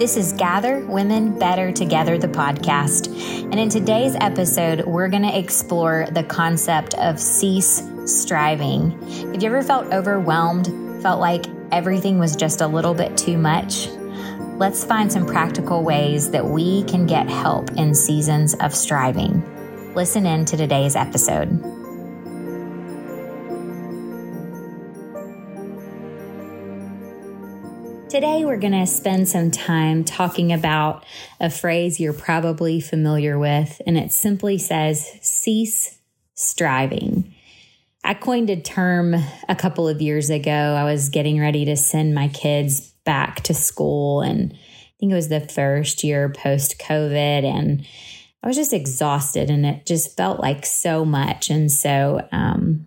This is Gather Women Better Together, the podcast. And in today's episode, we're going to explore the concept of cease striving. Have you ever felt overwhelmed, felt like everything was just a little bit too much? Let's find some practical ways that we can get help in seasons of striving. Listen in to today's episode. Today, we're going to spend some time talking about a phrase you're probably familiar with, and it simply says, cease striving. I coined a term a couple of years ago. I was getting ready to send my kids back to school, and I think it was the first year post COVID, and I was just exhausted, and it just felt like so much. And so, um,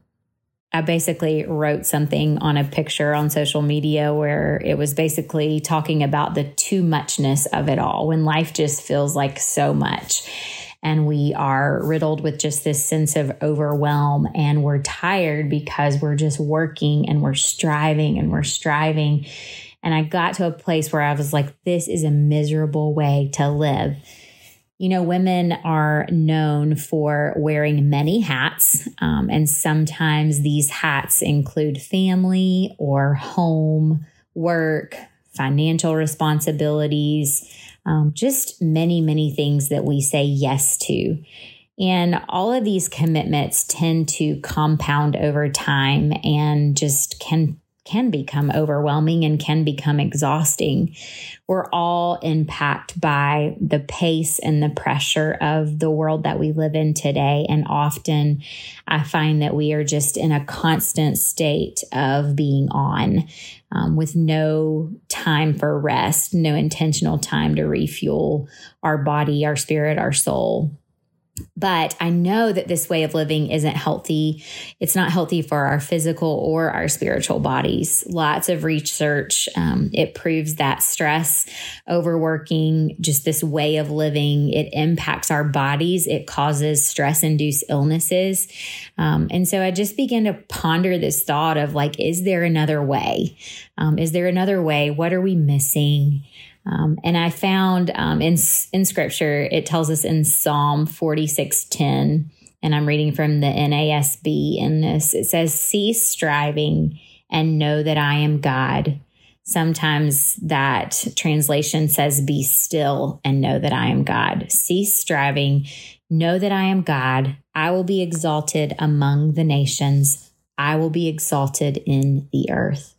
I basically wrote something on a picture on social media where it was basically talking about the too muchness of it all when life just feels like so much. And we are riddled with just this sense of overwhelm and we're tired because we're just working and we're striving and we're striving. And I got to a place where I was like, this is a miserable way to live. You know, women are known for wearing many hats, um, and sometimes these hats include family or home, work, financial responsibilities, um, just many, many things that we say yes to. And all of these commitments tend to compound over time and just can can become overwhelming and can become exhausting. We're all impacted by the pace and the pressure of the world that we live in today. And often I find that we are just in a constant state of being on um, with no time for rest, no intentional time to refuel our body, our spirit, our soul. But I know that this way of living isn't healthy. It's not healthy for our physical or our spiritual bodies. Lots of research, um, it proves that stress, overworking, just this way of living, it impacts our bodies. It causes stress induced illnesses. Um, and so I just began to ponder this thought of like, is there another way? Um, is there another way? What are we missing? Um, and I found um, in in Scripture it tells us in Psalm forty six ten, and I'm reading from the NASB in this. It says, "Cease striving and know that I am God." Sometimes that translation says, "Be still and know that I am God." Cease striving, know that I am God. I will be exalted among the nations. I will be exalted in the earth.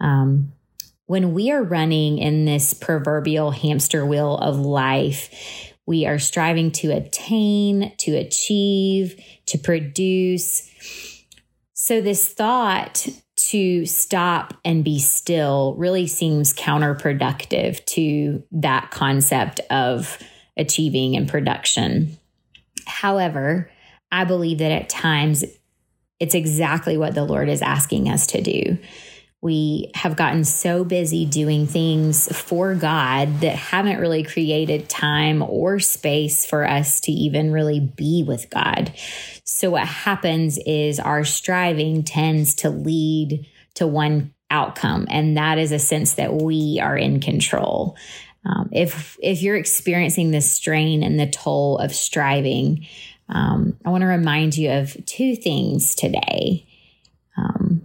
Um, when we are running in this proverbial hamster wheel of life, we are striving to attain, to achieve, to produce. So, this thought to stop and be still really seems counterproductive to that concept of achieving and production. However, I believe that at times it's exactly what the Lord is asking us to do. We have gotten so busy doing things for God that haven't really created time or space for us to even really be with God. So, what happens is our striving tends to lead to one outcome, and that is a sense that we are in control. Um, if if you're experiencing the strain and the toll of striving, um, I want to remind you of two things today. Um,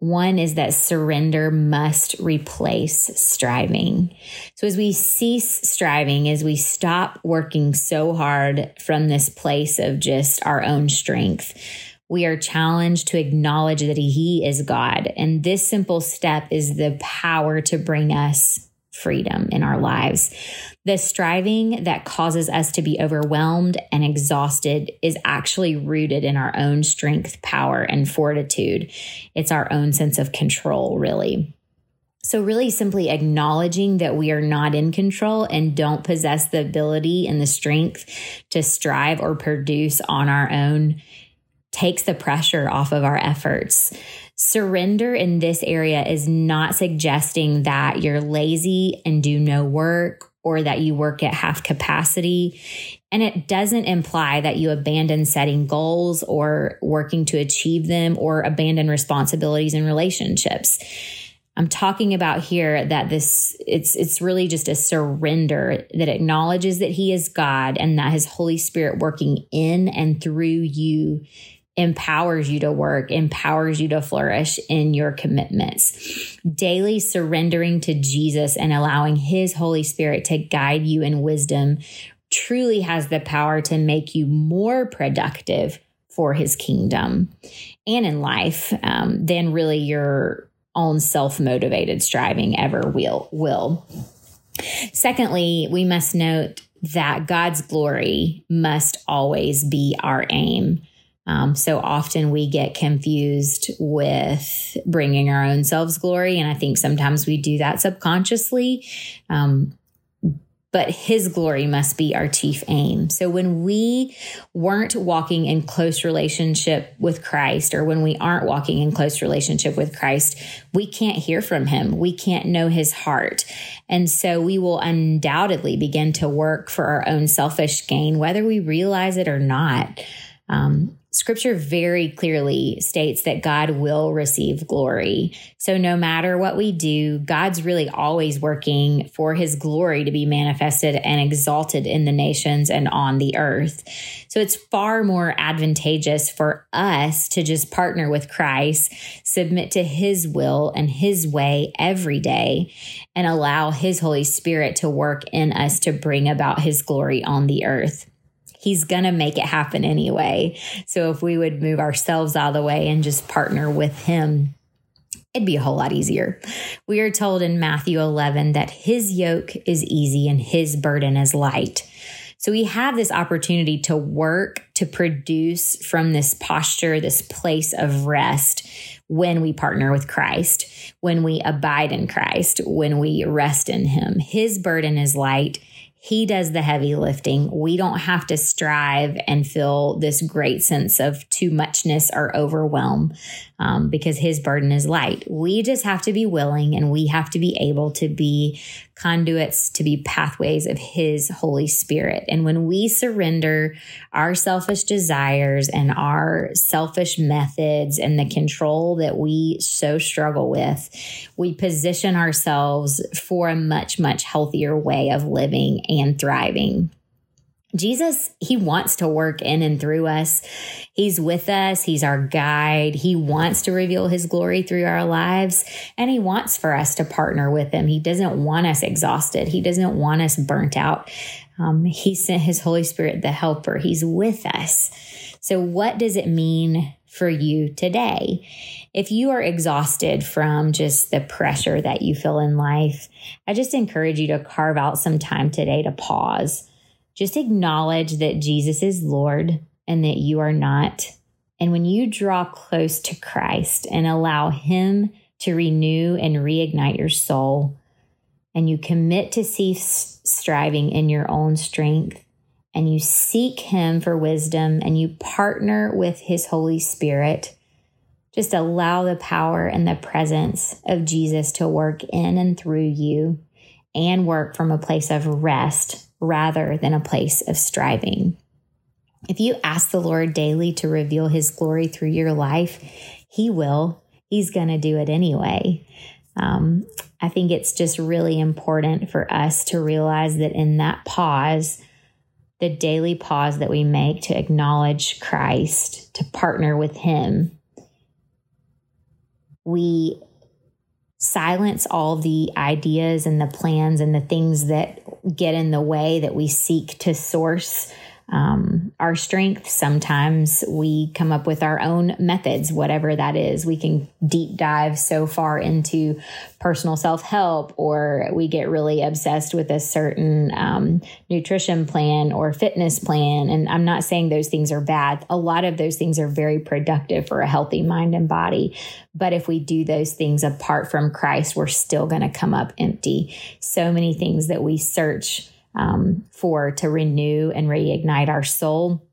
one is that surrender must replace striving. So, as we cease striving, as we stop working so hard from this place of just our own strength, we are challenged to acknowledge that He is God. And this simple step is the power to bring us freedom in our lives. The striving that causes us to be overwhelmed and exhausted is actually rooted in our own strength, power, and fortitude. It's our own sense of control, really. So, really simply acknowledging that we are not in control and don't possess the ability and the strength to strive or produce on our own takes the pressure off of our efforts. Surrender in this area is not suggesting that you're lazy and do no work or that you work at half capacity. And it doesn't imply that you abandon setting goals or working to achieve them or abandon responsibilities and relationships. I'm talking about here that this it's it's really just a surrender that acknowledges that he is God and that his Holy Spirit working in and through you empowers you to work, empowers you to flourish in your commitments. Daily surrendering to Jesus and allowing his Holy Spirit to guide you in wisdom truly has the power to make you more productive for his kingdom and in life um, than really your own self motivated striving ever will. will. Secondly, we must note that God's glory must always be our aim. Um, so often we get confused with bringing our own selves glory. And I think sometimes we do that subconsciously. Um, but his glory must be our chief aim. So when we weren't walking in close relationship with Christ, or when we aren't walking in close relationship with Christ, we can't hear from him. We can't know his heart. And so we will undoubtedly begin to work for our own selfish gain, whether we realize it or not. Um, scripture very clearly states that God will receive glory. So no matter what we do, God's really always working for his glory to be manifested and exalted in the nations and on the earth. So it's far more advantageous for us to just partner with Christ, submit to his will and his way every day, and allow his Holy Spirit to work in us to bring about his glory on the earth he's going to make it happen anyway. So if we would move ourselves out of the way and just partner with him, it'd be a whole lot easier. We are told in Matthew 11 that his yoke is easy and his burden is light. So we have this opportunity to work to produce from this posture, this place of rest when we partner with Christ, when we abide in Christ, when we rest in him. His burden is light he does the heavy lifting. We don't have to strive and feel this great sense of too muchness or overwhelm um, because his burden is light. We just have to be willing and we have to be able to be conduits, to be pathways of his Holy Spirit. And when we surrender our selfish desires and our selfish methods and the control that we so struggle with, we position ourselves for a much, much healthier way of living and thriving. Jesus, he wants to work in and through us. He's with us. He's our guide. He wants to reveal his glory through our lives and he wants for us to partner with him. He doesn't want us exhausted. He doesn't want us burnt out. Um, he sent his Holy Spirit, the helper. He's with us. So what does it mean for you today? If you are exhausted from just the pressure that you feel in life, I just encourage you to carve out some time today to pause just acknowledge that Jesus is Lord and that you are not. And when you draw close to Christ and allow Him to renew and reignite your soul, and you commit to cease striving in your own strength, and you seek Him for wisdom, and you partner with His Holy Spirit, just allow the power and the presence of Jesus to work in and through you and work from a place of rest rather than a place of striving. If you ask the Lord daily to reveal his glory through your life, he will. He's going to do it anyway. Um, I think it's just really important for us to realize that in that pause, the daily pause that we make to acknowledge Christ, to partner with Him, we silence all the ideas and the plans and the things that get in the way that we seek to source um, our strength. Sometimes we come up with our own methods, whatever that is. We can deep dive so far into personal self help, or we get really obsessed with a certain um, nutrition plan or fitness plan. And I'm not saying those things are bad. A lot of those things are very productive for a healthy mind and body. But if we do those things apart from Christ, we're still going to come up empty. So many things that we search um, for to renew and reignite our soul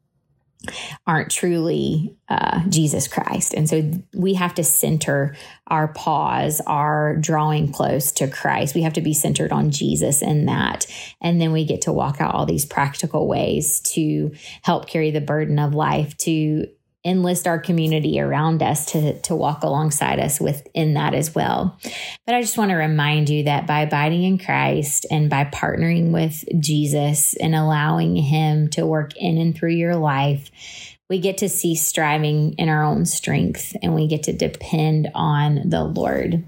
aren't truly uh, Jesus Christ. And so we have to center our pause, our drawing close to Christ. We have to be centered on Jesus in that. And then we get to walk out all these practical ways to help carry the burden of life, to enlist our community around us to, to walk alongside us within that as well. But I just want to remind you that by abiding in Christ and by partnering with Jesus and allowing Him to work in and through your life, we get to cease striving in our own strength and we get to depend on the Lord.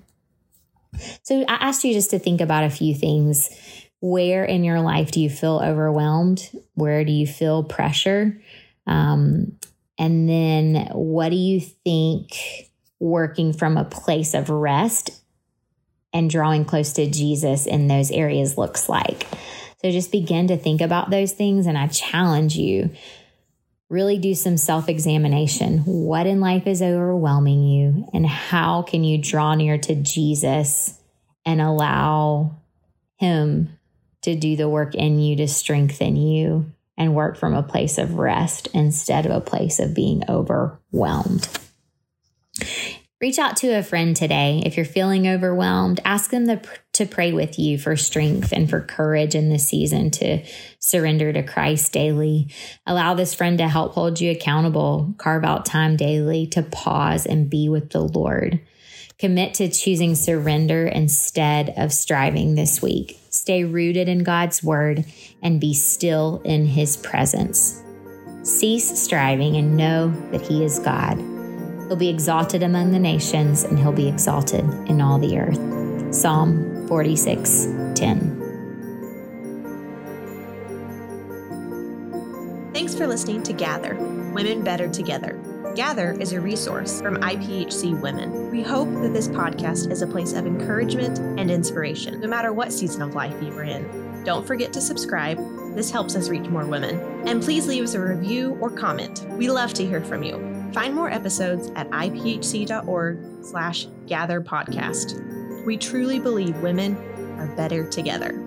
So I asked you just to think about a few things. Where in your life do you feel overwhelmed? Where do you feel pressure? Um, and then what do you think working from a place of rest and drawing close to Jesus in those areas looks like? So just begin to think about those things. And I challenge you really do some self examination. What in life is overwhelming you, and how can you draw near to Jesus and allow Him to do the work in you to strengthen you and work from a place of rest instead of a place of being overwhelmed? Reach out to a friend today. If you're feeling overwhelmed, ask them to, to pray with you for strength and for courage in this season to surrender to Christ daily. Allow this friend to help hold you accountable. Carve out time daily to pause and be with the Lord. Commit to choosing surrender instead of striving this week. Stay rooted in God's word and be still in his presence. Cease striving and know that he is God. He'll be exalted among the nations, and he'll be exalted in all the earth. Psalm 46 10. Thanks for listening to Gather Women Better Together. Gather is a resource from IPHC Women. We hope that this podcast is a place of encouragement and inspiration, no matter what season of life you are in. Don't forget to subscribe. This helps us reach more women. And please leave us a review or comment. We love to hear from you. Find more episodes at iphc.org slash gather podcast. We truly believe women are better together.